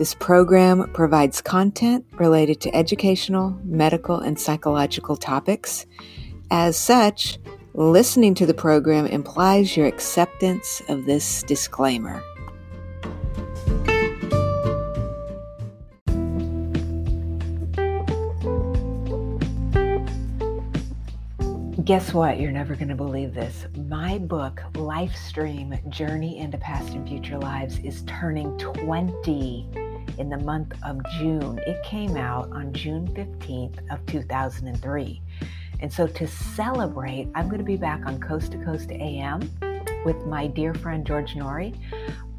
This program provides content related to educational, medical, and psychological topics. As such, listening to the program implies your acceptance of this disclaimer. Guess what? You're never going to believe this. My book, Lifestream Journey into Past and Future Lives, is turning 20 in the month of June. It came out on June 15th of 2003. And so to celebrate, I'm going to be back on Coast to Coast AM with my dear friend George Noory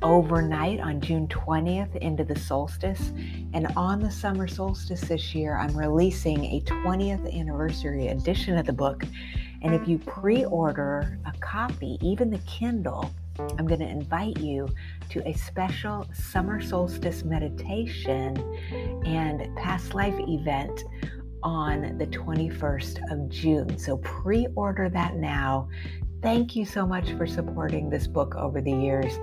overnight on June 20th into the solstice. And on the summer solstice this year, I'm releasing a 20th anniversary edition of the book. And if you pre order a copy, even the Kindle, I'm going to invite you to a special summer solstice meditation and past life event on the 21st of June. So pre order that now. Thank you so much for supporting this book over the years.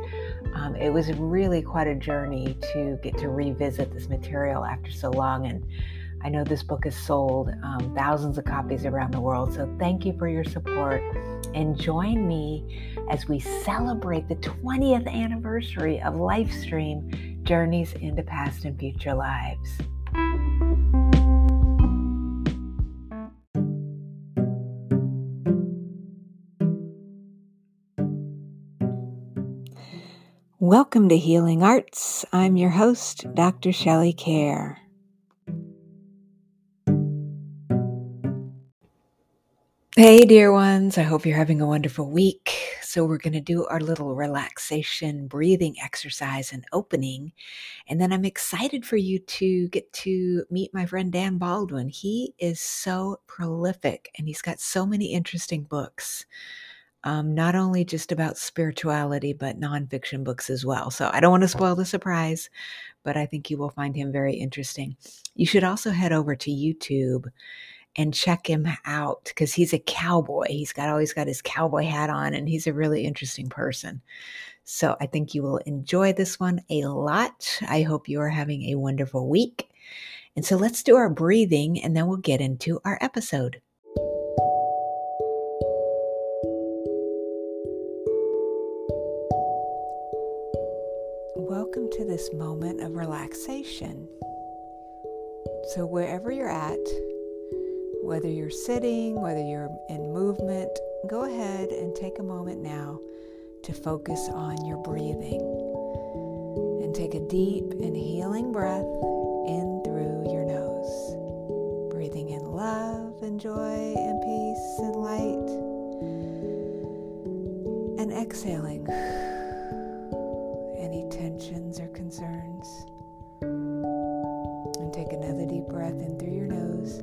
Um, it was really quite a journey to get to revisit this material after so long. And I know this book has sold um, thousands of copies around the world. So thank you for your support and join me as we celebrate the 20th anniversary of Lifestream Journeys into Past and Future Lives. Welcome to Healing Arts. I'm your host, Dr. Shelley Kaehr. Hey, dear ones. I hope you're having a wonderful week. So, we're going to do our little relaxation breathing exercise and opening. And then I'm excited for you to get to meet my friend Dan Baldwin. He is so prolific and he's got so many interesting books. Um, not only just about spirituality, but nonfiction books as well. So I don't want to spoil the surprise, but I think you will find him very interesting. You should also head over to YouTube and check him out because he's a cowboy. He's got always got his cowboy hat on and he's a really interesting person. So I think you will enjoy this one a lot. I hope you are having a wonderful week. And so let's do our breathing and then we'll get into our episode. Welcome to this moment of relaxation. So, wherever you're at, whether you're sitting, whether you're in movement, go ahead and take a moment now to focus on your breathing. And take a deep and healing breath in through your nose. Breathing in love and joy and peace and light. And exhaling any tensions or concerns. And take another deep breath in through your nose.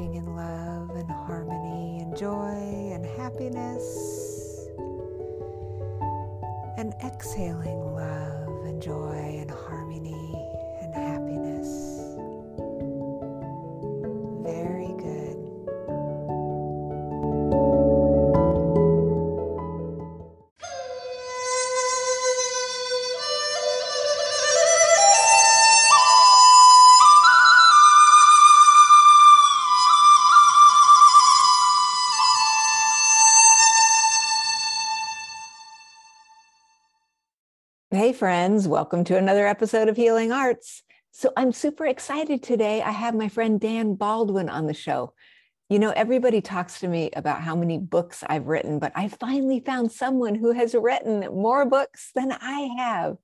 in love and harmony and joy and happiness, and exhaling Hey, friends, welcome to another episode of Healing Arts. So, I'm super excited today. I have my friend Dan Baldwin on the show. You know, everybody talks to me about how many books I've written, but I finally found someone who has written more books than I have.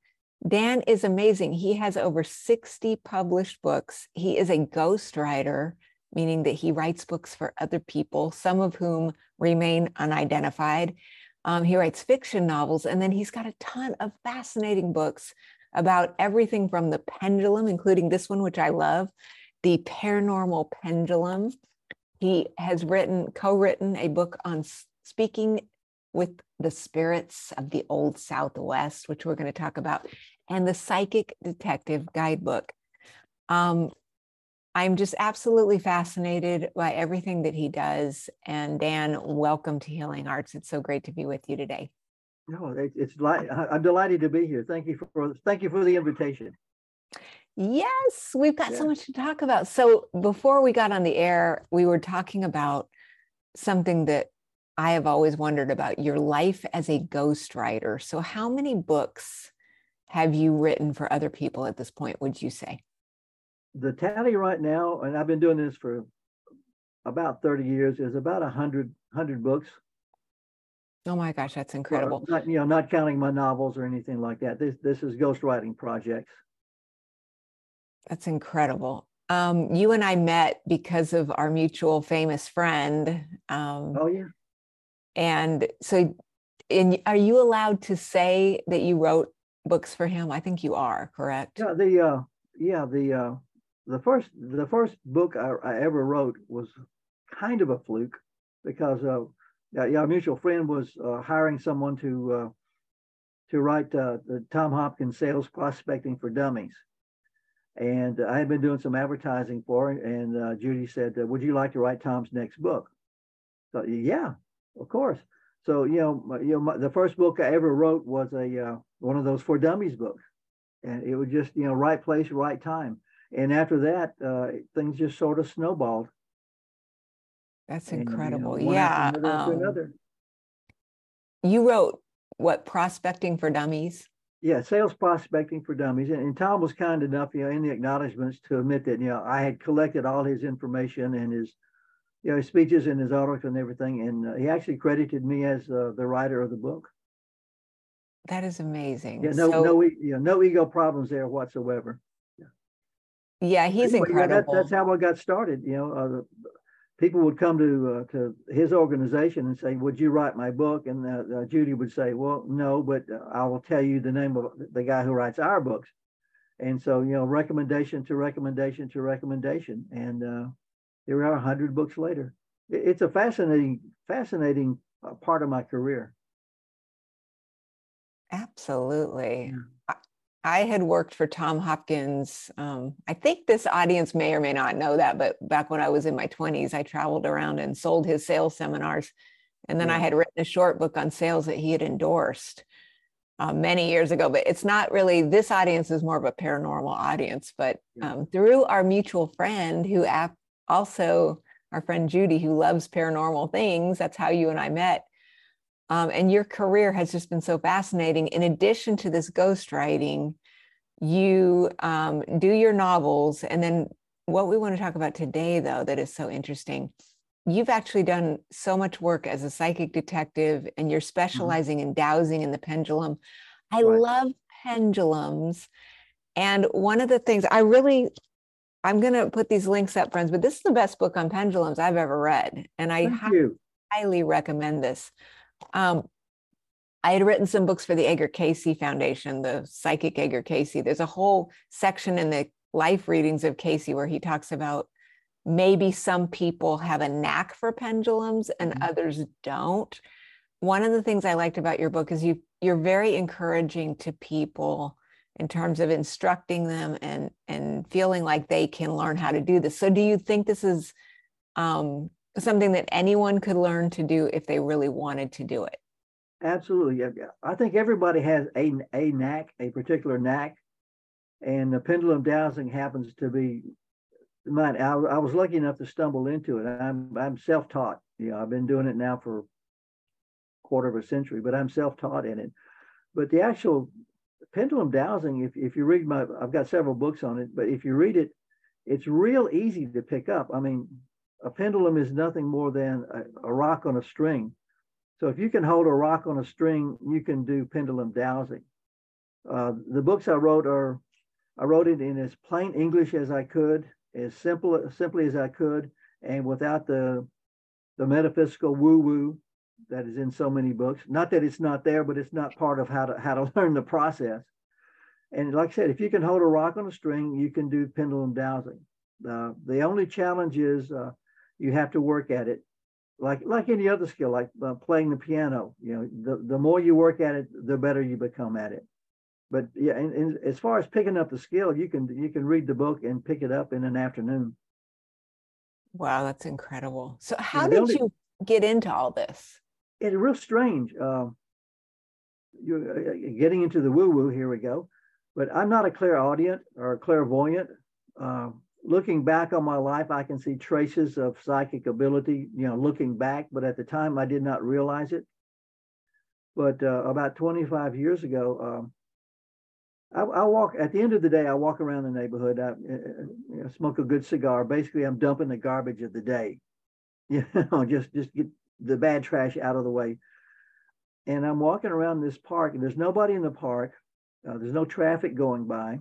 Dan is amazing. He has over 60 published books. He is a ghostwriter, meaning that he writes books for other people, some of whom remain unidentified. Um, he writes fiction novels, and then he's got a ton of fascinating books about everything from the pendulum, including this one, which I love, the paranormal pendulum. He has written, co-written a book on speaking with the spirits of the old Southwest, which we're going to talk about, and the psychic detective guidebook. Um, I'm just absolutely fascinated by everything that he does. And Dan, welcome to Healing Arts. It's so great to be with you today. No, it's I'm delighted to be here. Thank you for thank you for the invitation. Yes, we've got yeah. so much to talk about. So before we got on the air, we were talking about something that I have always wondered about your life as a ghostwriter. So how many books have you written for other people at this point, would you say? The tally right now, and I've been doing this for about 30 years, is about 100, 100 books. Oh my gosh, that's incredible. Not, you know, not counting my novels or anything like that. This this is ghostwriting projects. That's incredible. Um, you and I met because of our mutual famous friend. Um, oh yeah. And so, in, are you allowed to say that you wrote books for him? I think you are, correct? Yeah. The uh, yeah the uh, the first the first book I, I, ever wrote was kind of a fluke because uh, our mutual friend was uh, hiring someone to uh, to write uh, the Tom Hopkins sales prospecting for dummies, and I had been doing some advertising for it. And uh, Judy said, uh, "Would you like to write Tom's next book?" So yeah, of course. So you know, you know, my, the first book I ever wrote was a one of those for dummies books, and it was just you know right place, right time and after that, uh, things just sort of snowballed. That's incredible. And, you know, yeah. Um, you wrote what prospecting for dummies? Yeah, sales prospecting for dummies. And, and, Tom was kind enough, you know, in the acknowledgments to admit that, you know, I had collected all his information and his, you know, his speeches and his articles and everything. And uh, he actually credited me as uh, the writer of the book. That is amazing. Yeah, no, so, no, you know, no ego problems there whatsoever. Yeah, he's anyway, incredible. that, that's how I got started. You know, uh, people would come to uh, to his organization and say, "Would you write my book?" And uh, uh Judy would say, "Well, no, but uh, I will tell you the name of the guy who writes our books." And so, you know, recommendation to recommendation to recommendation, and uh, here we are, hundred books later. It, it's a fascinating, fascinating part of my career. Absolutely. Yeah. I had worked for Tom Hopkins. Um, I think this audience may or may not know that, but back when I was in my 20s, I traveled around and sold his sales seminars. And then yeah. I had written a short book on sales that he had endorsed uh, many years ago. But it's not really, this audience is more of a paranormal audience. But um, through our mutual friend, who also, our friend Judy, who loves paranormal things, that's how you and I met um, and your career has just been so fascinating. In addition to this ghostwriting, you um, do your novels. And then what we want to talk about today, though, that is so interesting, you've actually done so much work as a psychic detective and you're mm-hmm. specializing mm-hmm. in dowsing in the pendulum. I right. love pendulums. And one of the things I really, I'm going to put these links up, friends, but this is the best book on pendulums I've ever read. And I highly recommend this. Um, I had written some books for the Edgar Cayce Foundation, the psychic Edgar Cayce. There's a whole section in the life readings of Cayce where he talks about maybe some people have a knack for pendulums and mm-hmm. others don't. One of the things I liked about your book is you you're very encouraging to people in terms of instructing them and and feeling like they can learn how to do this. So do you think this is um, something that anyone could learn to do if they really wanted to do it? Absolutely. I think everybody has a, a knack, a particular knack, and the pendulum dowsing happens to be mine. I, I was lucky enough to stumble into it. I'm I'm self-taught. You know, I've been doing it now for quarter of a century, but I'm self-taught in it. But the actual pendulum dowsing, if if you read my, I've got several books on it, but if you read it, it's real easy to pick up. I mean, a pendulum is nothing more than a, a rock on a string so if you can hold a rock on a string, you can do pendulum dowsing. Uh, the books I wrote are, I wrote it in as plain English as I could, as simple simply as I could, and without the the metaphysical woo-woo that is in so many books. Not that it's not there, but it's not part of how to how to learn the process. And like I said, if you can hold a rock on a string, you can do pendulum dowsing. Uh, the only challenge is uh, you have to work at it like like any other skill, like uh, playing the piano. You know, the, the more you work at it, the better you become at it. But yeah, and, and as far as picking up the skill, you can you can read the book and pick it up in an afternoon. Wow, that's incredible. So, how did only, you get into all this? It's real strange. Uh, you're getting into the woo woo. Here we go. But I'm not a clairaudient or a clairvoyant. Uh, looking back on my life, I can see traces of psychic ability, you know, looking back, but at the time I did not realize it. But uh, about 25 years ago, um, I, I, walk at the end of the day, I walk around the neighborhood, I, uh, uh, you know, smoke a good cigar. Basically, I'm dumping the garbage of the day, you know, just, just get the bad trash out of the way. And I'm walking around this park, and there's nobody in the park. Uh, there's no traffic going by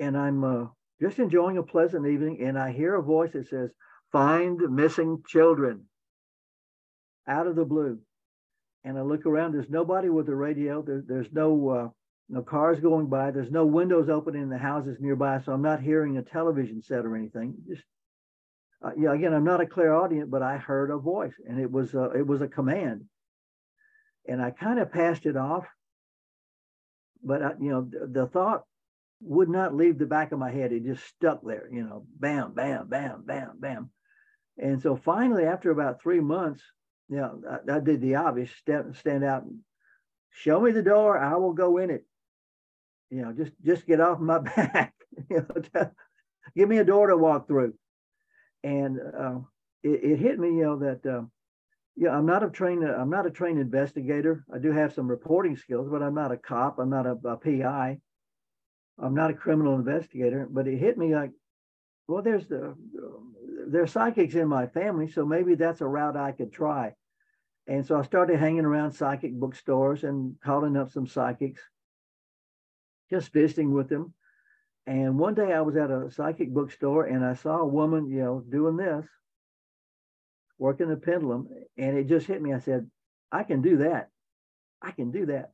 and I'm uh, just enjoying a pleasant evening, and I hear a voice that says, "Find missing children." Out of the blue, and I look around. There's nobody with a radio. There, there's no uh, no cars going by. There's no windows open in the houses nearby, so I'm not hearing a television set or anything. Just uh, yeah, again, I'm not a clairaudient, but I heard a voice, and it was uh, it was a command, and I kind of passed it off. But I, you know, the thought would not leave the back of my head. It just stuck there, you know, bam, bam, bam, bam, bam. And so finally, after about three months, you know, I, I did the obvious step, stand out and show me the door. I will go in it. You know, just just get off my back. you know, give me a door to walk through. And uh, it, it, hit me, you know, that uh, I'm not a trained I'm not a trained investigator. I do have some reporting skills, but I'm not a cop. I'm not a, a PI. I'm not a criminal investigator, but it hit me like, well, there's the there's psychics in my family, so maybe that's a route I could try. And so I started hanging around psychic bookstores and calling up some psychics, just visiting with them. And one day I was at a psychic bookstore and I saw a woman, you know, doing this, working the pendulum, and it just hit me. I said, I can do that. I can do that.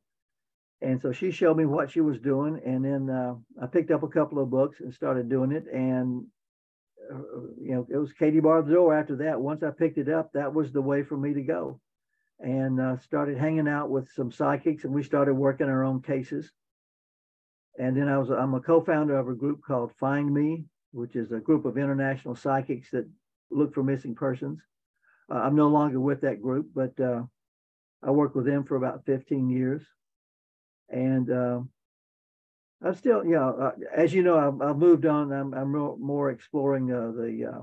And so she showed me what she was doing. And then uh, I picked up a couple of books and started doing it. And, uh, you know, it was Katie door after that. Once I picked it up, that was the way for me to go. And uh, started hanging out with some psychics and we started working our own cases. And then I was, I'm a co-founder of a group called Find Me, which is a group of international psychics that look for missing persons. Uh, I'm no longer with that group, but uh, I worked with them for about 15 years and uh, I'm still, you know, uh, as you know, I've, I've, moved on. I'm, I'm more, exploring uh, the uh,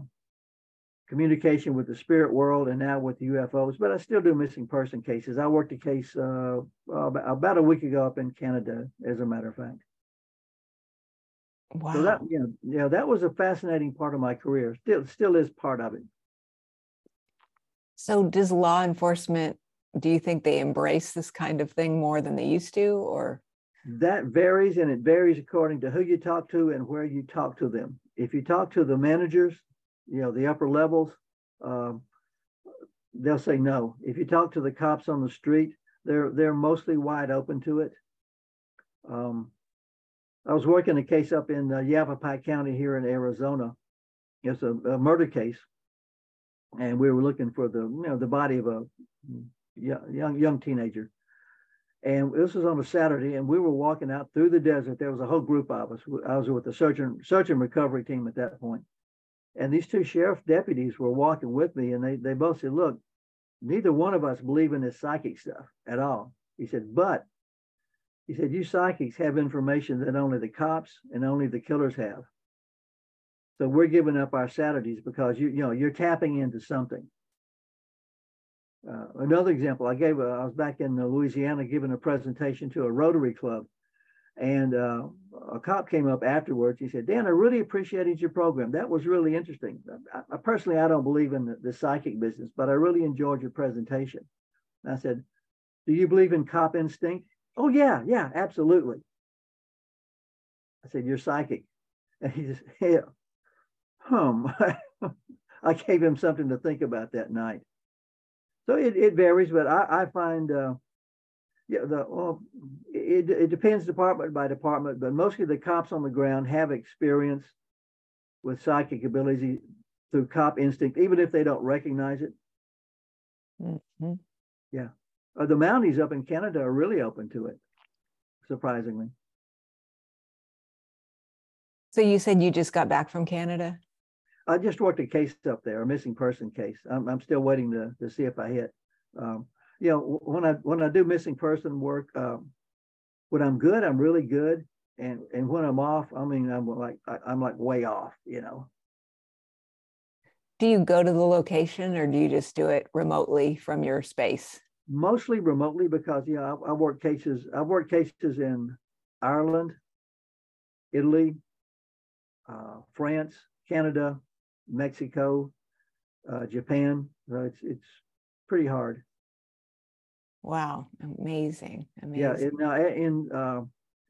communication with the spirit world and now with the UFOs, but I still do missing person cases. I worked a case uh, about a week ago up in Canada, as a matter of fact. Wow. So that, you know, yeah, that was a fascinating part of my career. Still, still is part of it. So, does law enforcement do you think they embrace this kind of thing more than they used to or? That varies and it varies according to who you talk to and where you talk to them. If you talk to the managers you know the upper levels um, they'll say no. If you talk to the cops on the street they're they're mostly wide open to it. Um, i was working a case up in uh, yavapai county here in arizona. It's a, a, murder case, and we were looking for the you know the body of a young young teenager. And this was on a Saturday, and we were walking out through the desert. There was a whole group of us. I was with the search and search and recovery team at that point. And these two sheriff deputies were walking with me, and they they both said, "Look, neither one of us believe in this psychic stuff at all." He said, "But," he said, "you psychics have information that only the cops and only the killers have. So we're giving up our Saturdays because you you know you're tapping into something." Uh, another example, I gave, I was back in Louisiana giving a presentation to a Rotary Club, and uh, a cop came up afterwards. He said, Dan, I really appreciated your program. That was really interesting. I, I personally, I don't believe in the, the, psychic business, but I really enjoyed your presentation. And I said, Do you believe in cop instinct? Oh, yeah, yeah, absolutely. I said, You're psychic. And he just, yeah, hum. I gave him something to think about that night. So it, it varies, but I, I find uh, yeah, the well, it, it depends department by department, but mostly the cops on the ground have experience with psychic abilities through cop instinct, even if they don't recognize it. Mm-hmm. Yeah. Uh, the Mounties up in Canada are really open to it, surprisingly. So you said you just got back from Canada? I just worked a case up there, a missing person case. I'm, I'm still waiting to, to see if I hit. Um, you know, when I when I do missing person work, um, when I'm good, I'm really good, and and when I'm off, I mean, I'm like I'm like way off. You know. Do you go to the location, or do you just do it remotely from your space? Mostly remotely because you know I, I work cases. I've worked cases in Ireland, Italy, uh, France, Canada, Mexico, uh, Japan. So it's it's pretty hard. Wow, amazing, amazing. Yeah, in uh, in uh,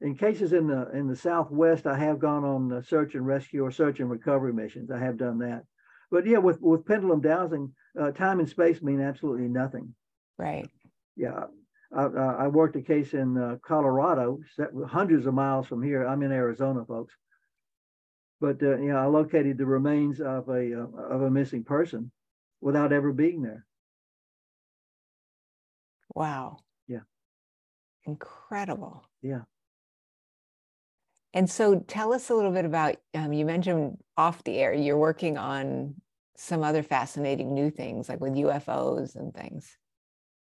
in cases in the in the Southwest, I have gone on search and rescue or search and recovery missions. I have done that, but yeah, with with pendulum dowsing, uh, time and space mean absolutely nothing. Right. Yeah, I, I worked a case in uh, Colorado, hundreds of miles from here. I'm in Arizona, folks but uh, you know, I located the remains of a uh, of a missing person without ever being there. Wow. Yeah. Incredible. Yeah. And so, tell us a little bit about. Um, you mentioned off the air you're working on some other fascinating new things, like with UFOs and things.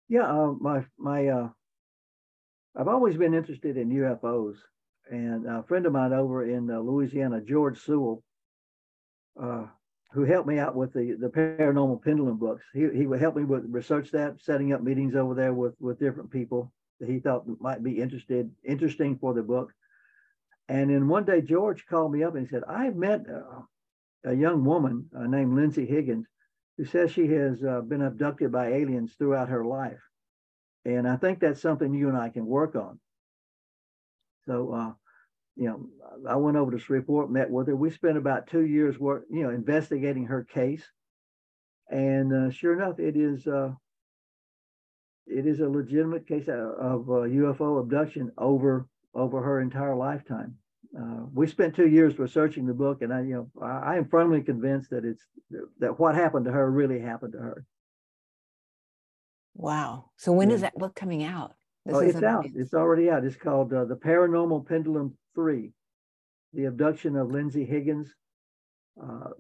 Yeah, uh, my my. Uh, I've always been interested in UFOs. And a friend of mine over in uh, Louisiana, George Sewell, uh, who helped me out with the, the paranormal pendulum books. He, he would help me with research that, setting up meetings over there with, with different people that he thought might be interested, interesting for the book. And then one day, George called me up and he said, I met a young woman uh, named Lindsay Higgins who says she has uh, been abducted by aliens throughout her life. And I think that's something you and I can work on. So, uh, you know, I went over to Shreveport, met with her. We spent about two years work, you know, investigating her case. And uh, sure enough, it is uh, it is a legitimate case of UFO abduction over over her entire lifetime. Uh, we spent two years researching the book, and I, you know, I, I, am firmly convinced that it's that what happened to her really happened to her. Wow! So when yeah. is that book coming out? This oh, it's out. It's already out. It's called uh, The Paranormal Pendulum 3 The Abduction of Lindsay Higgins, uh,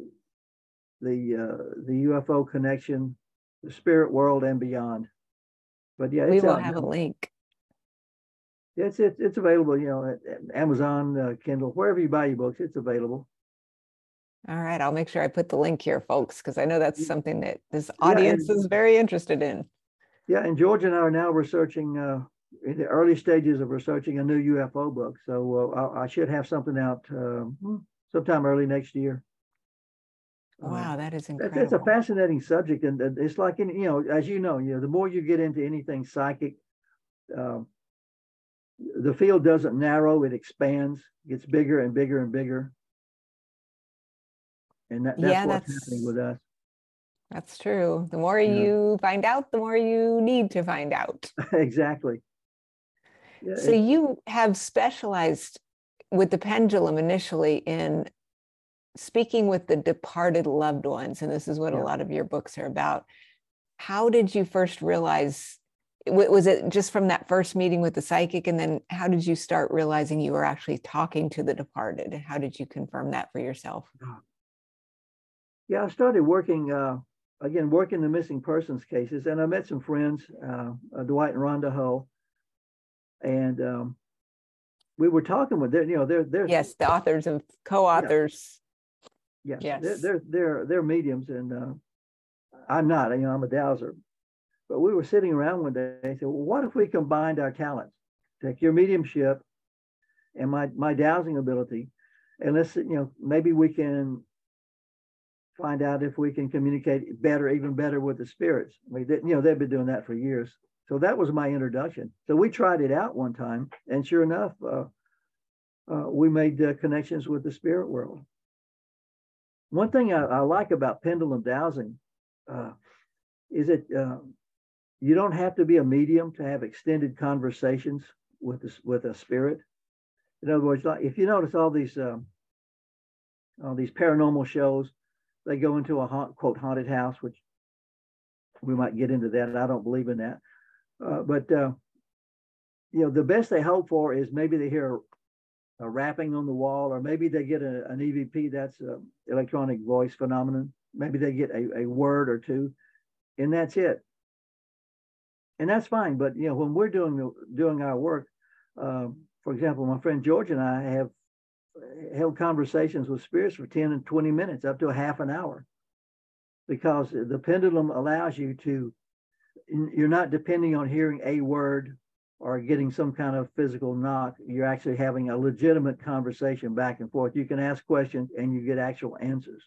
the, uh, the UFO Connection, the Spirit World, and Beyond. But yeah, we will have now. a link. It's, it's, it's available, you know, at Amazon, uh, Kindle, wherever you buy your books, it's available. All right, I'll make sure I put the link here, folks, because I know that's something that this audience yeah, and, is very interested in. Yeah, and George and I are now researching, uh, in the early stages of researching a new UFO book. So uh, I, I, should have something out uh, sometime early next year. Uh, wow, that is incredible. It's a fascinating subject, and it's like in, you know, as you know, you know, the more you get into anything psychic, um, the field doesn't narrow; it expands, gets bigger and bigger and bigger. And that, that's yeah, what's that's... happening with us. That's true. The more yeah. you find out, the more you need to find out. exactly. Yeah, so you have specialized with the pendulum initially in speaking with the departed loved ones, and this is what yeah. a lot of your books are about. How did you first realize? Was it just from that first meeting with the psychic? And then how did you start realizing you were actually talking to the departed? How did you confirm that for yourself? Yeah, I started working, uh, again, working the missing persons cases, and I met some friends, uh, uh Dwight and Rhonda Hull. And um, we were talking with them, you know, they're, they're yes, the authors and co-authors Yes, yes. They're, they're, they're, they're mediums and uh, I'm not, you know, I'm a dowser. But we were sitting around one day and said, well, what if we combined our talents? Take your mediumship and my, my dowsing ability and let's, you know, maybe we can find out if we can communicate better, even better with the spirits. We did, you know, they've been doing that for years. So that was my introduction. So we tried it out one time, and sure enough, uh, uh, we made uh, connections with the spirit world. One thing I, I like about pendulum dowsing uh, is that uh, you don't have to be a medium to have extended conversations with with a spirit. In other words, like if you notice all these um, all these paranormal shows, they go into a haunt, quote haunted house, which we might get into that. I don't believe in that, uh, but uh, you know the best they hope for is maybe they hear a rapping on the wall, or maybe they get a, an EVP, that's a electronic voice phenomenon. Maybe they get a, a word or two, and that's it. And that's fine. But you know, when we're doing doing our work, uh, for example, my friend George and I have held conversations with spirits for 10 and 20 minutes, up to a half an hour, because the pendulum allows you to, you're not depending on hearing a word or getting some kind of physical knock, you're actually having a legitimate conversation back and forth. You can ask questions and you get actual answers.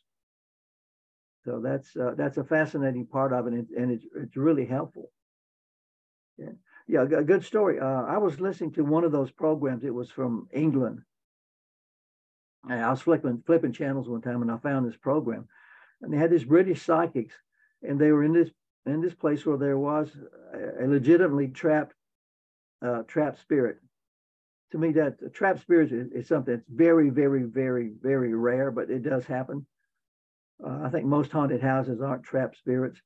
So that's uh, that's a fascinating part of it, and, and it's it's really helpful. Yeah, yeah, a good story. Uh, I was listening to one of those programs. It was from England. And I was flipping flipping channels one time, and I found this program, and they had these British psychics, and they were in this in this place where there was a legitimately trapped uh, trap spirit. To me, that uh, trap spirit is, is, something that's very, very, very, very rare, but it does happen. Uh, I think most haunted houses aren't trapped spirits,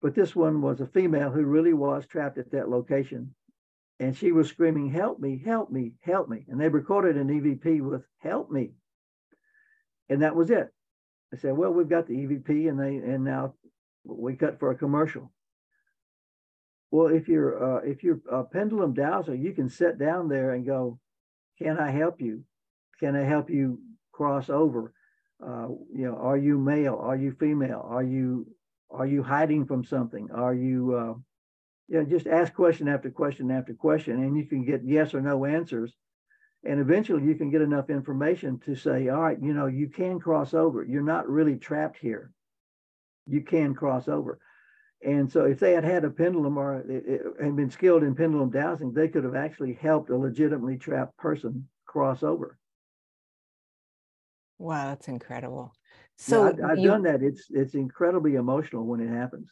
but this one was a female who really was trapped at that location. And she was screaming, Help me, help me, help me. And they recorded an EVP with Help me. And that was it. I said, Well, we've got the EVP, and they and now we cut for a commercial. Well, if you're uh, if you're a pendulum dowser, you can sit down there and go, "Can I help you? Can I help you cross over? Uh, you know, are you male? Are you female? Are you are you hiding from something? Are you uh, you know, just ask question after question after question, and you can get yes or no answers. And eventually you can get enough information to say, all right, you know, you can cross over. You're not really trapped here. You can cross over. And so if they had had a pendulum or had been skilled in pendulum dowsing, they could have actually helped a legitimately trapped person cross over. Wow, that's incredible. So yeah, I, have done that. It's it's incredibly emotional when it happens.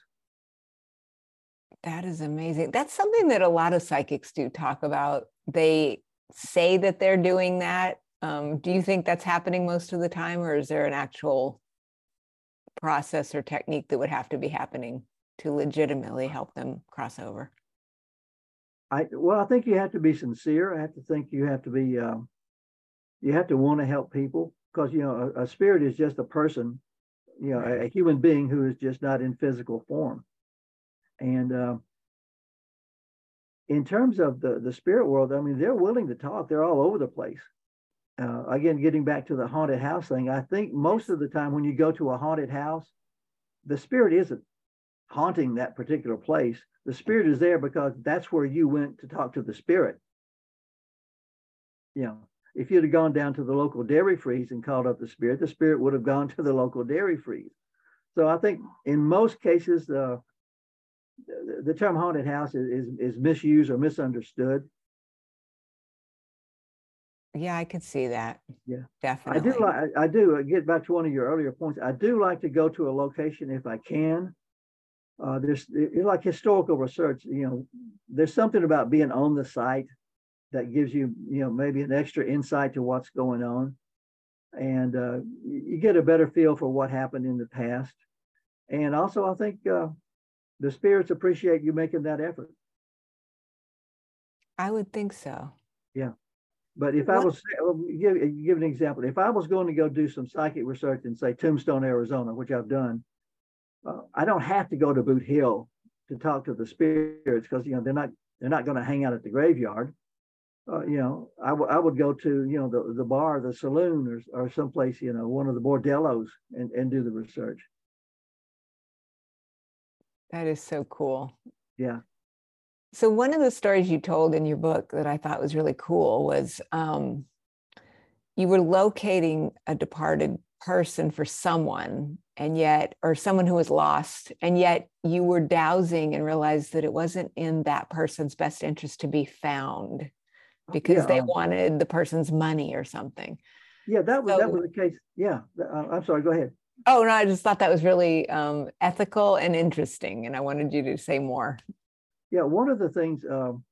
That is amazing. That's something that a lot of psychics do talk about. They say that they're doing that. Um, do you think that's happening most of the time, or is there an actual process or technique that would have to be happening? to legitimately help them cross over? I well, I think you have to be sincere. I have to think you have to be um, you have to want to help people because you know a, a, spirit is just a person, you know, a, a, human being who is just not in physical form. And uh, in terms of the the spirit world, I mean, they're willing to talk. They're all over the place. Uh, again, getting back to the haunted house thing, I think most of the time when you go to a haunted house, the spirit isn't haunting that particular place, the spirit is there because that's where you went to talk to the spirit. You know, if you'd have gone down to the local dairy freeze and called up the spirit, the spirit would have gone to the local dairy freeze. So I think in most cases, uh, the, the term haunted house is, is, is misused or misunderstood. Yeah, I could see that. Yeah, definitely. I do like. I do get back to one of your earlier points. I do like to go to a location if I can, uh, there's like historical research, you know, there's something about being on the site that gives you, you know, maybe an extra insight to what's going on. and uh, you get a better feel for what happened in the past. And also, I think uh, the spirits appreciate you making that effort. I would think so. Yeah. But if what? I was give, give an example, if I was going to go do some psychic research in say Tombstone, Arizona, which I've done, uh, I don't have to go to Boot Hill to talk to the spirits because you know they're not they're not going to hang out at the graveyard. Uh, you know, I, w- I would go to you know the, the bar, the saloon, or or someplace you know one of the bordellos and and do the research. That is so cool. Yeah. So one of the stories you told in your book that I thought was really cool was um, you were locating a departed person for someone and yet or someone who was lost and yet you were dowsing and realized that it wasn't in that person's best interest to be found because yeah. they wanted the person's money or something. Yeah that was so, that was the case. Yeah uh, i'm sorry go ahead. Oh no i just thought that was really um, ethical and interesting and i wanted you to say more yeah one of the things um,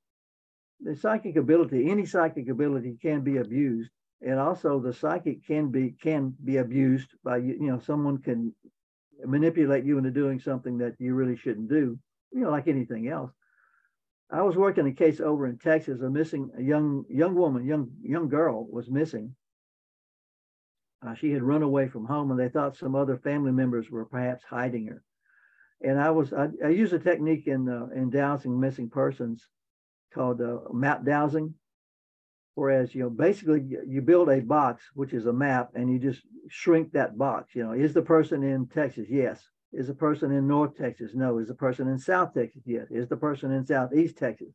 the psychic ability any psychic ability can be abused and also the psychic can be can be abused by you know someone can manipulate you into doing something that you really shouldn't do you know like anything else. I was working a case over in texas a missing a young young woman young young girl was missing. Uh, she had run away from home and they thought some other family members were perhaps hiding her and i was i, I use a technique in uh, in dowsing missing persons called uh, map dowsing Whereas, you know, basically you build a box, which is a map, and you just shrink that box. You know, is the person in Texas? Yes. Is the person in North Texas? No. Is the person in South Texas? Yes. Is the person in Southeast Texas?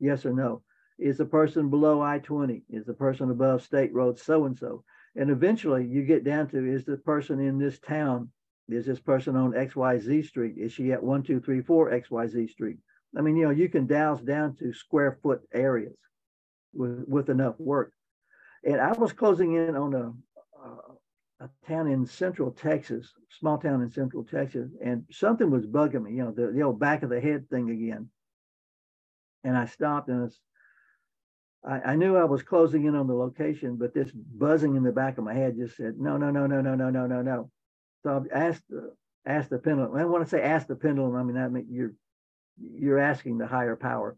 Yes or no. Is the person below I 20? Is the person above State Road so and so? And eventually you get down to is the person in this town, is this person on XYZ Street? Is she at 1234 XYZ Street? I mean, you know, you can dowse down to square foot areas with, with enough work. And I was closing in on a, a, a town in central Texas, small town in central Texas, and something was bugging me, you know, the, the old back of the head thing again. And I stopped and was, I, I knew I was closing in on the location, but this buzzing in the back of my head just said, no, no, no, no, no, no, no, no, no. So I asked, uh, the pendulum. I want to say ask the pendulum. I mean, I mean, you're, you're asking the higher power,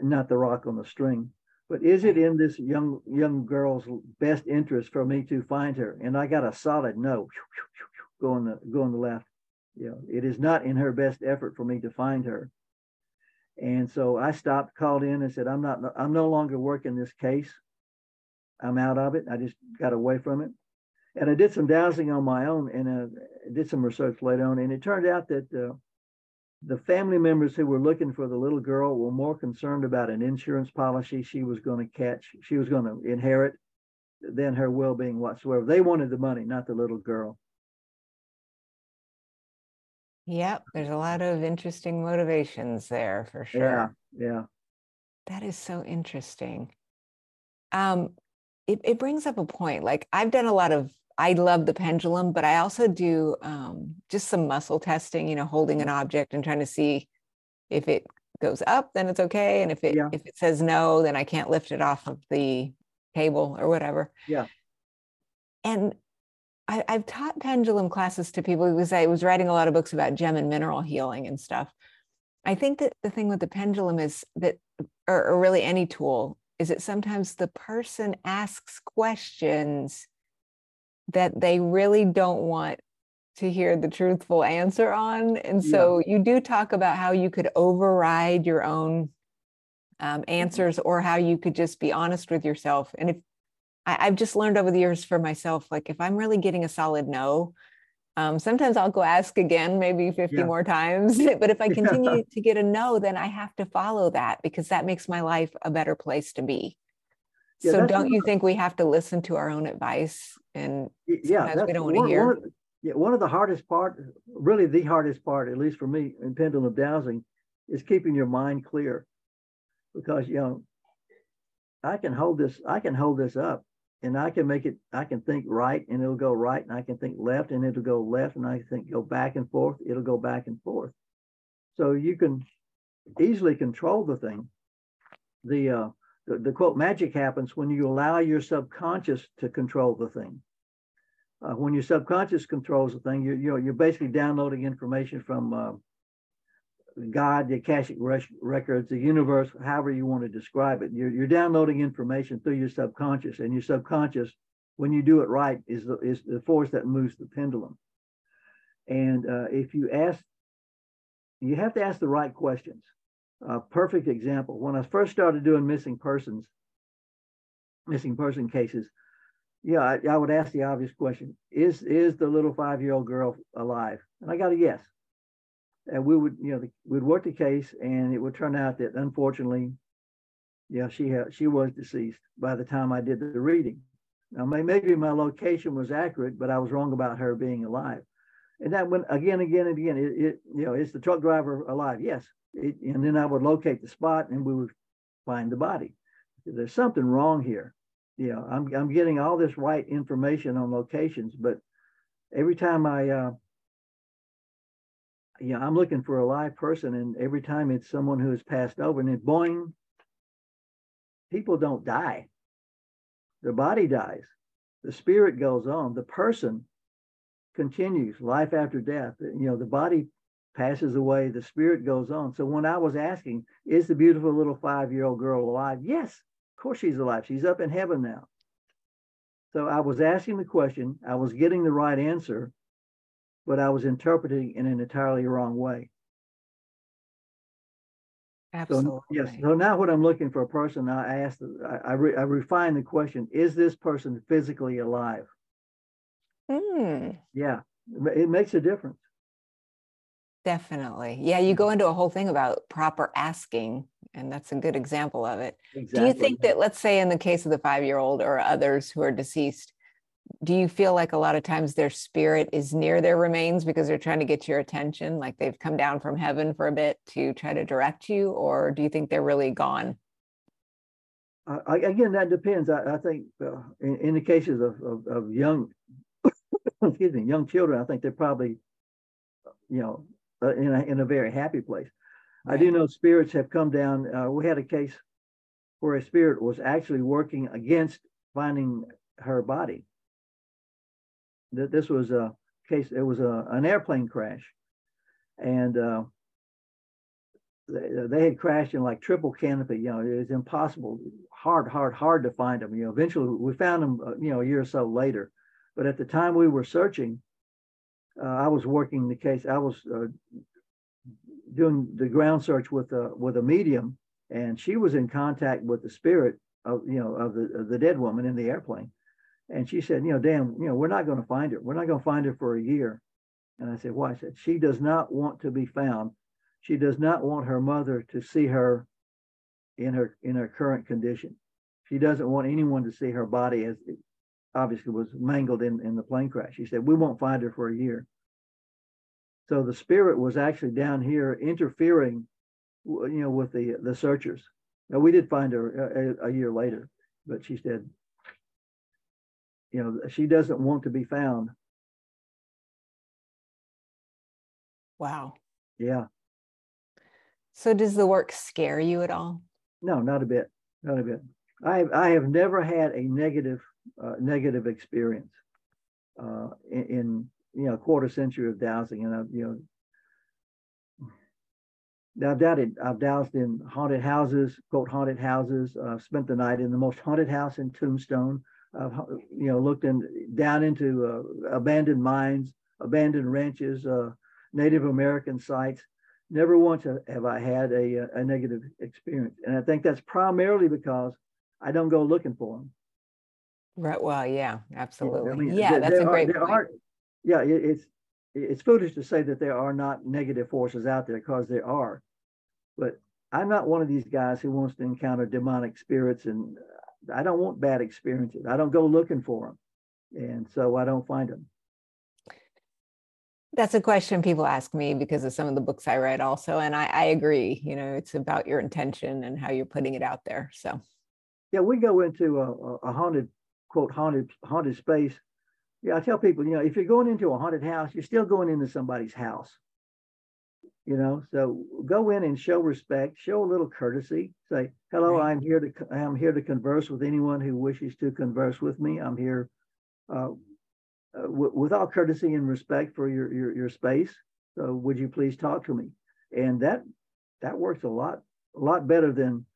not the rock on the string but is it in this young young girl's best interest for me to find her? And I got a solid no. Go on the go on the left. You know, it is not in her best effort for me to find her. And so I stopped, called in, and said, "I'm not. I'm no longer working this case. I'm out of it. I just got away from it." And I did some dowsing on my own, and uh, did some research later on, and it turned out that uh, the family members who were looking for the little girl were more concerned about an insurance policy she was going to catch, she was going to inherit, than her well being whatsoever. They wanted the money, not the little girl. Yep, there's a lot of interesting motivations there for sure. Yeah, yeah. That is so interesting. Um, it, it brings up a point. Like I've done a lot of I love the pendulum, but I also do um, just some muscle testing, you know, holding an object and trying to see if it goes up, then it's okay. And if it yeah. if it says no, then I can't lift it off of the table or whatever. Yeah. And I, have taught pendulum classes to people because I was writing a lot of books about gem and mineral healing and stuff. I think that the thing with the pendulum is that, or, or really any tool, is that sometimes the person asks questions that they really don't want to hear the truthful answer on. And so yeah. you do talk about how you could override your own um, answers or how you could just be honest with yourself. And if I, have just learned over the years for myself, like if I'm really getting a solid no, um, sometimes I'll go ask again, maybe 50 yeah. more times. but if I continue yeah. to get a no, then I have to follow that because that makes my life a better place to be. So don't you think we have to listen to our own advice and yeah, we don't want to hear? One of, yeah, one of the hardest part, really the hardest part, at least for me in pendulum dowsing, is keeping your mind clear, because you know, I can hold this, I can hold this up, and I can make it, I can think right, and it'll go right, and I can think left, and it'll go left, and I think go back and forth, it'll go back and forth. So you can easily control the thing. The uh, the, the quote magic happens when you allow your subconscious to control the thing. Uh, when your subconscious controls the thing, you're, you're, you're basically downloading information from uh, God, the Akashic records, the universe, however you want to describe it. You're, you're downloading information through your subconscious, and your subconscious, when you do it right, is the, is the force that moves the pendulum. And uh, if you ask, you have to ask the right questions. A perfect example when I first started doing missing persons, missing person cases, yeah, I, I would ask the obvious question: Is is the little five year old girl alive? And I got a yes and we would, you know, we'd work the case, and it would turn out that unfortunately, yeah, she had she was deceased by the time I did the reading. Now, maybe my location was accurate, but I was wrong about her being alive. And that went again, again, and again. It, it you know, is the truck driver alive? Yes. It, and then I would locate the spot, and we would find the body. There's something wrong here. You know, I'm I'm getting all this right information on locations, but every time I uh, you know, I'm looking for a live person, and every time it's someone who has passed over, and then boing, people don't die. The body dies, the spirit goes on, the person continues life after death. You know, the body passes away, the spirit goes on. So when I was asking, is the beautiful little five year old girl alive? Yes, of course she's alive. She's up in heaven now. So I was asking the question, I was getting the right answer, but I was interpreting in an entirely wrong way. Absolutely. So, yes. So now, what I'm looking for a person, I ask, I, I, re, I refine the question: Is this person physically alive? Mm. Yeah, it makes a difference. Definitely. Yeah, you go into a whole thing about proper asking, and that's a good example of it. Exactly. Do you think that, let's say, in the case of the five year old or others who are deceased, do you feel like a lot of times their spirit is near their remains because they're trying to get your attention like they've come down from heaven for a bit to try to direct you or do you think they're really gone uh, again that depends i, I think uh, in, in, the cases of, of, of young excuse me young children i think they're probably you know uh, in, a, in a very happy place right. i do know spirits have come down uh, we had a case where a spirit was actually working against finding her body that this was a case, it was a, an airplane crash. And uh, they, they had crashed in like triple canopy. You know, it was impossible, hard, hard, hard to find them. You know, eventually we found them, uh, you know, a year or so later. But at the time we were searching, uh, I was working the case. I was uh, doing the ground search with a with a medium, and she was in contact with the spirit of you know of the of the dead woman in the airplane. And she said, you know, Dan, you know, we're not going to find her. We're not going to find her for a year. And I said, why? I said, she does not want to be found. She does not want her mother to see her in her in her current condition. She doesn't want anyone to see her body as obviously was mangled in, in the plane crash. She said, we won't find her for a year. So the spirit was actually down here interfering, you know, with the the searchers. Now we did find her a, a year later, but she said you know, she doesn't want to be found. Wow. Yeah. So does the work scare you at all? No, not a bit. Not a bit. I have, I have never had a negative uh, negative experience uh, in, in, you know a quarter century of dowsing, and I've you know I've doubted I've dowsed in haunted houses, quote haunted houses. Uh, spent the night in the most haunted house in Tombstone I've you know, looked in, down into uh, abandoned mines, abandoned ranches, uh, Native American sites. Never once have I had a, a negative experience. And I think that's primarily because I don't go looking for them. Right. Well, yeah, absolutely. I mean, yeah, there, that's there a great are, point. Are, yeah, it, it's it's foolish to say that there are not negative forces out there because there are. But I'm not one of these guys who wants to encounter demonic spirits and uh, I don't want bad experiences. I don't go looking for them. And so I don't find them. That's a question people ask me because of some of the books I write also. And I, I agree, you know, it's about your intention and how you're putting it out there. So yeah, we go into a, a haunted, quote, haunted, haunted space. Yeah, I tell people, you know, if you're going into a haunted house, you're still going into somebody's house. you know so go in and show respect show a little courtesy. Say hello i'm here to i'm here to converse with anyone who wishes to converse with me. I'm here uh, uh, w- with all courtesy and respect for your, your your space. So would you please talk to me? And that that works a lot a lot better than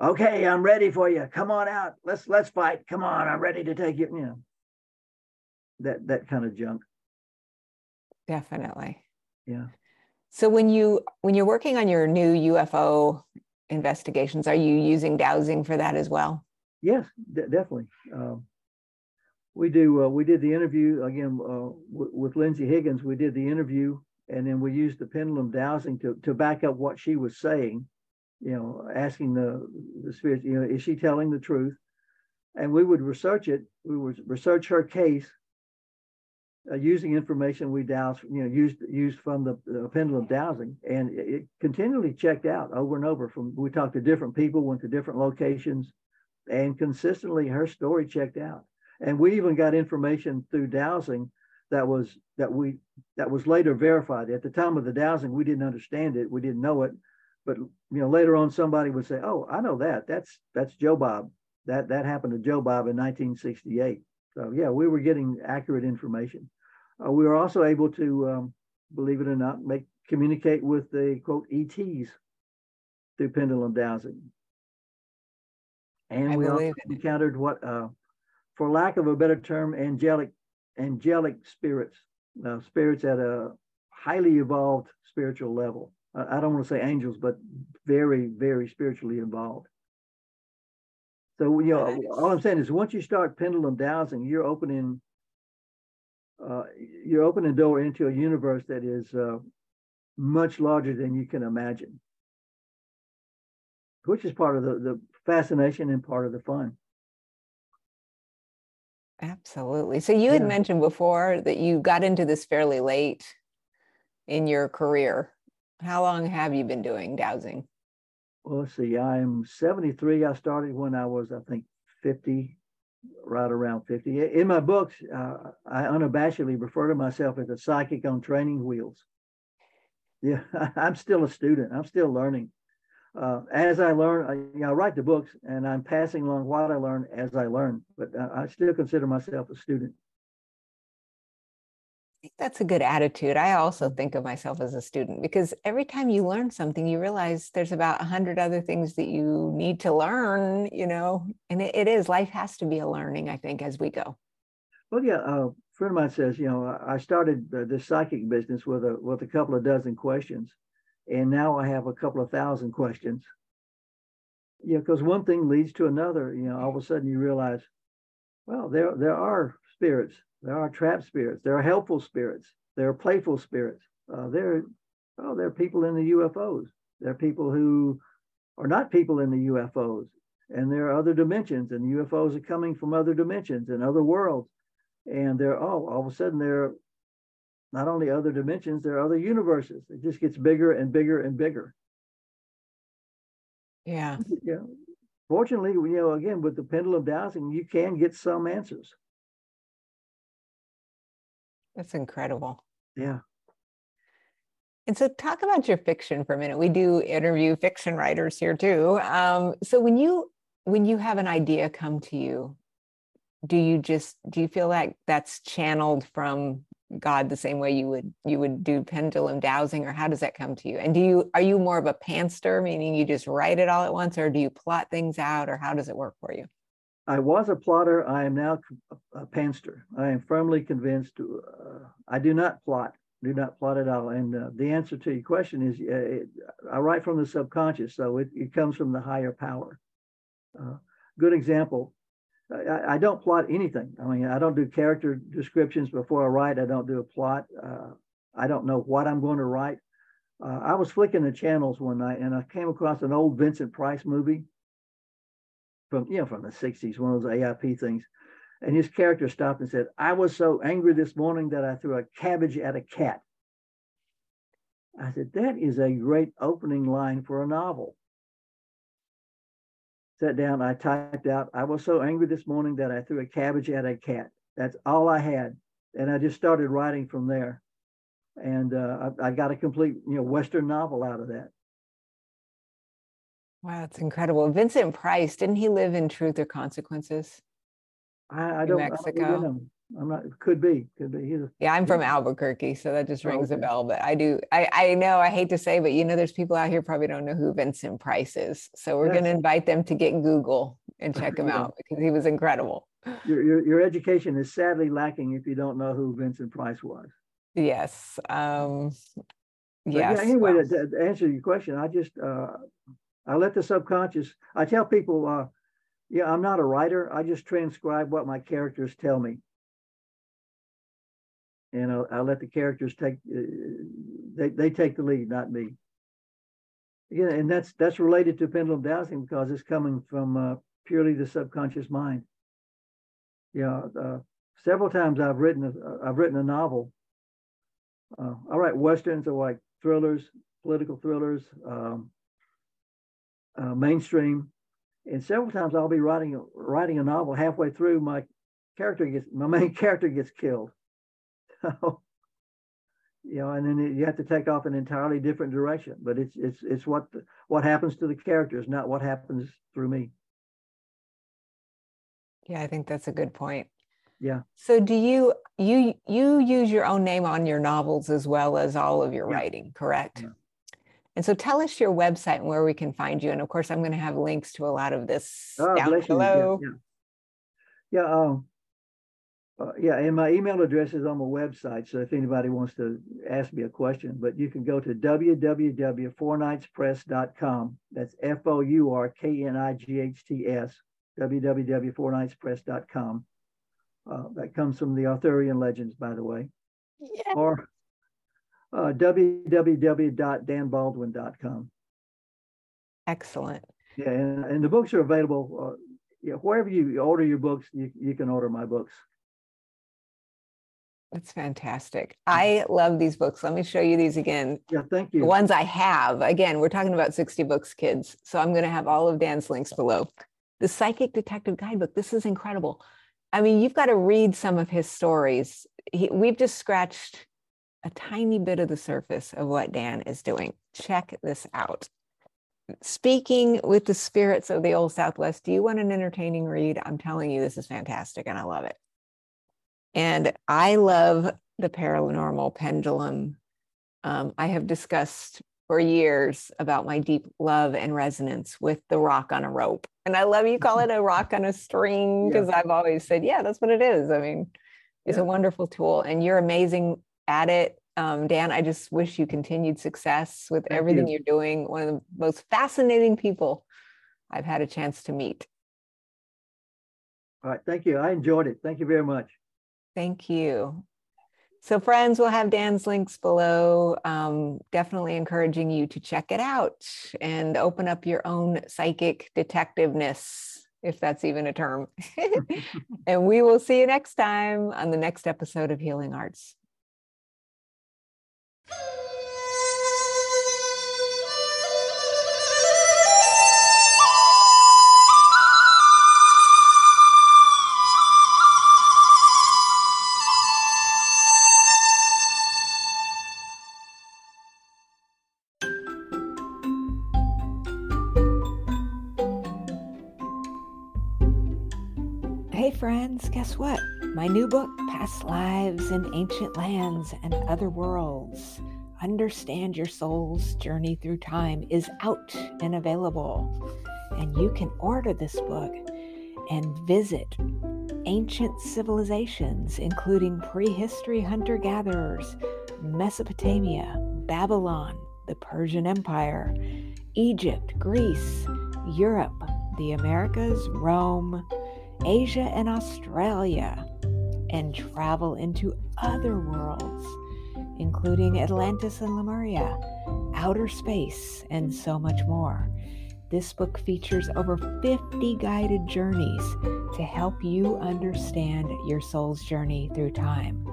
okay i'm ready for you. Come on out. Let's let's fight. Come on i'm ready to take you you know. That that kind of junk. Definitely. Yeah. So when you when you're working on your new ufo investigations are you using dowsing for that as well? Yes d- definitely. Um, we do uh, we did the interview again uh, w- with lindsay higgins we did the interview and then we used the pendulum dowsing to, to back up what she was saying you know asking the the spirit you know is she telling the truth and we would research it we would research her case uh, using information we dowsed you know used used from the pendulum dowsing and it, it continually checked out over and over from we talked to different people went to different locations and consistently her story checked out and we even got information through dowsing that was that we that was later verified. At the time of the dowsing, we didn't understand it, we didn't know it, but you know later on somebody would say, "Oh, I know that. That's that's Joe Bob. That that happened to Joe Bob in 1968." So yeah, we were getting accurate information. Uh, we were also able to, um, believe it or not, make communicate with the quote ETs through pendulum dowsing. And I we also encountered what, uh, for lack of a better term, angelic angelic spirits, uh, spirits at a highly evolved spiritual level. I, don't want to say angels, but very, very spiritually involved. So you know, all I'm saying is once you start pendulum dowsing, you're opening uh, you're opening a door into a universe that is uh, much larger than you can imagine, which is part of the, the fascination and part of the fun. Absolutely. So you had mentioned before that you got into this fairly late in your career. How long have you been doing dowsing? Well, let's see. I'm 73. I started when I was, I think, 50, right around 50. In my books, uh, I unabashedly refer to myself as a psychic on training wheels. Yeah, I'm still a student. I'm still learning uh, as I learn, I, you know, I write the books and I'm passing along what I learn as I learn, but uh, I still consider myself a student. That's a good attitude. I also think of myself as a student because every time you learn something, you realize there's about a hundred other things that you need to learn, you know, and it, it is, life has to be a learning, I think, as we go. Well, yeah, uh, a friend of mine says, you know, I started uh, this psychic business with a, with a couple of dozen questions and now I have a couple of thousand questions. Yeah, because one thing leads to another. You know, all of a sudden you realize, well, there there are spirits, there are trap spirits, there are helpful spirits, there are playful spirits. Uh, there, oh, there are people in the UFOs. There are people who are not people in the UFOs, and there are other dimensions, and the UFOs are coming from other dimensions and other worlds, and they're oh, all of a sudden they're not only other dimensions, there are other universes. It just gets bigger and bigger and bigger. Yeah. Yeah. Fortunately, you know, again, with the pendulum dowsing, you can get some answers. That's incredible. Yeah. And so, talk about your fiction for a minute. We do interview fiction writers here too. Um, so, when you when you have an idea come to you, do you just do you feel like that's channeled from God the same way you would you would do pendulum dowsing, or how does that come to you? And do you are you more of a panster, meaning you just write it all at once, or do you plot things out, or how does it work for you? I was a plotter. I am now a panster. I am firmly convinced. Uh, I do not plot. Do not plot at all. And uh, the answer to your question is, uh, it, I write from the subconscious, so it, it comes from the higher power. Uh, good example. I, I, don't plot anything. I mean, I don't do character descriptions before I write. I don't do a plot. Uh, I don't know what I'm going to write. Uh, I was flicking the channels one night and I came across an old Vincent Price movie from you know from the 60s, one of those AIP things. And his character stopped and said, I was so angry this morning that I threw a cabbage at a cat. I said, that is a great opening line for a novel sat down, I typed out, I was so angry this morning that I threw a cabbage at a cat. That's all I had. And I just started writing from there. and uh, I, I, got a complete you know Western novel out of that. Wow, that's incredible. Vincent Price, didn't he live in Truth or Consequences? I, I don't. Mexico. I don't I'm not. Could be. Could be. He's yeah, I'm from Albuquerque, so that just rings okay. a bell. But I do. I I know. I hate to say, but you know, there's people out here probably don't know who Vincent Price is. So we're yes. going to invite them to get Google and check him yeah. out because he was incredible. Your, your your education is sadly lacking if you don't know who Vincent Price was. Yes. Um, yes. Yeah, anyway, well. to, to, answer your question, I just uh, I let the subconscious. I tell people, uh, yeah, I'm not a writer. I just transcribe what my characters tell me and I'll, I'll let the characters take uh, they, they take the lead, not me. Yeah, and that's that's related to pendulum dowsing because it's coming from uh, purely the subconscious mind. Yeah, uh, several times I've written a, I've written a novel. Uh, I write westerns or like thrillers, political thrillers, um, uh, mainstream, and several times I'll be writing writing a novel halfway through my character gets my main character gets killed so, you know, and then you have to take off an entirely different direction. But it's it's it's what the, what happens to the characters, not what happens through me. Yeah, I think that's a good point. Yeah. So do you you you use your own name on your novels as well as all of your yeah. writing, correct? Yeah. And so tell us your website and where we can find you. And of course, I'm going to have links to a lot of this oh, down below. Yeah. Yeah. yeah um, uh, yeah, and my email address is on my website. So if anybody wants to ask me a question, but you can go to www.fourknightspress.com. That's F O U R K N I G H T S, www.fourknightspress.com. Uh, that comes from the Arthurian legends, by the way. Yeah. Or uh, www.danbaldwin.com. Excellent. Yeah, and, and the books are available. Uh, yeah, wherever you order your books, you, you can order my books. That's fantastic. I love these books. Let me show you these again. Yeah, thank you. The ones I have. Again, we're talking about 60 books, kids. So I'm going to have all of Dan's links below. The Psychic Detective Guidebook. This is incredible. I mean, you've got to read some of his stories. He, we've just scratched a tiny bit of the surface of what Dan is doing. Check this out. Speaking with the spirits of the Old Southwest, do you want an entertaining read? I'm telling you, this is fantastic and I love it. And I love the paranormal pendulum. Um, I have discussed for years about my deep love and resonance with the rock on a rope. And I love you call it a rock on a string because yeah. I've always said, yeah, that's what it is. I mean, it's yeah. a wonderful tool and you're amazing at it. Um, Dan, I just wish you continued success with Thank everything you. you're doing. One of the most fascinating people I've had a chance to meet. All right. Thank you. I enjoyed it. Thank you very much. Thank you. So, friends, we'll have Dan's links below. Um, definitely encouraging you to check it out and open up your own psychic detectiveness, if that's even a term. and we will see you next time on the next episode of Healing Arts. Friends, guess what? My new book, Past Lives in Ancient Lands and Other Worlds Understand Your Soul's Journey Through Time, is out and available. And you can order this book and visit ancient civilizations, including prehistory hunter gatherers, Mesopotamia, Babylon, the Persian Empire, Egypt, Greece, Europe, the Americas, Rome Asia and Australia, and travel into other worlds, including Atlantis and Lemuria, outer space, and so much more. This book features over 50 guided journeys to help you understand your soul's journey through time.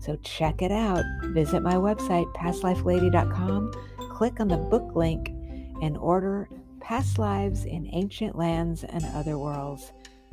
So check it out. Visit my website, pastlifelady.com, click on the book link, and order Past Lives in Ancient Lands and Other Worlds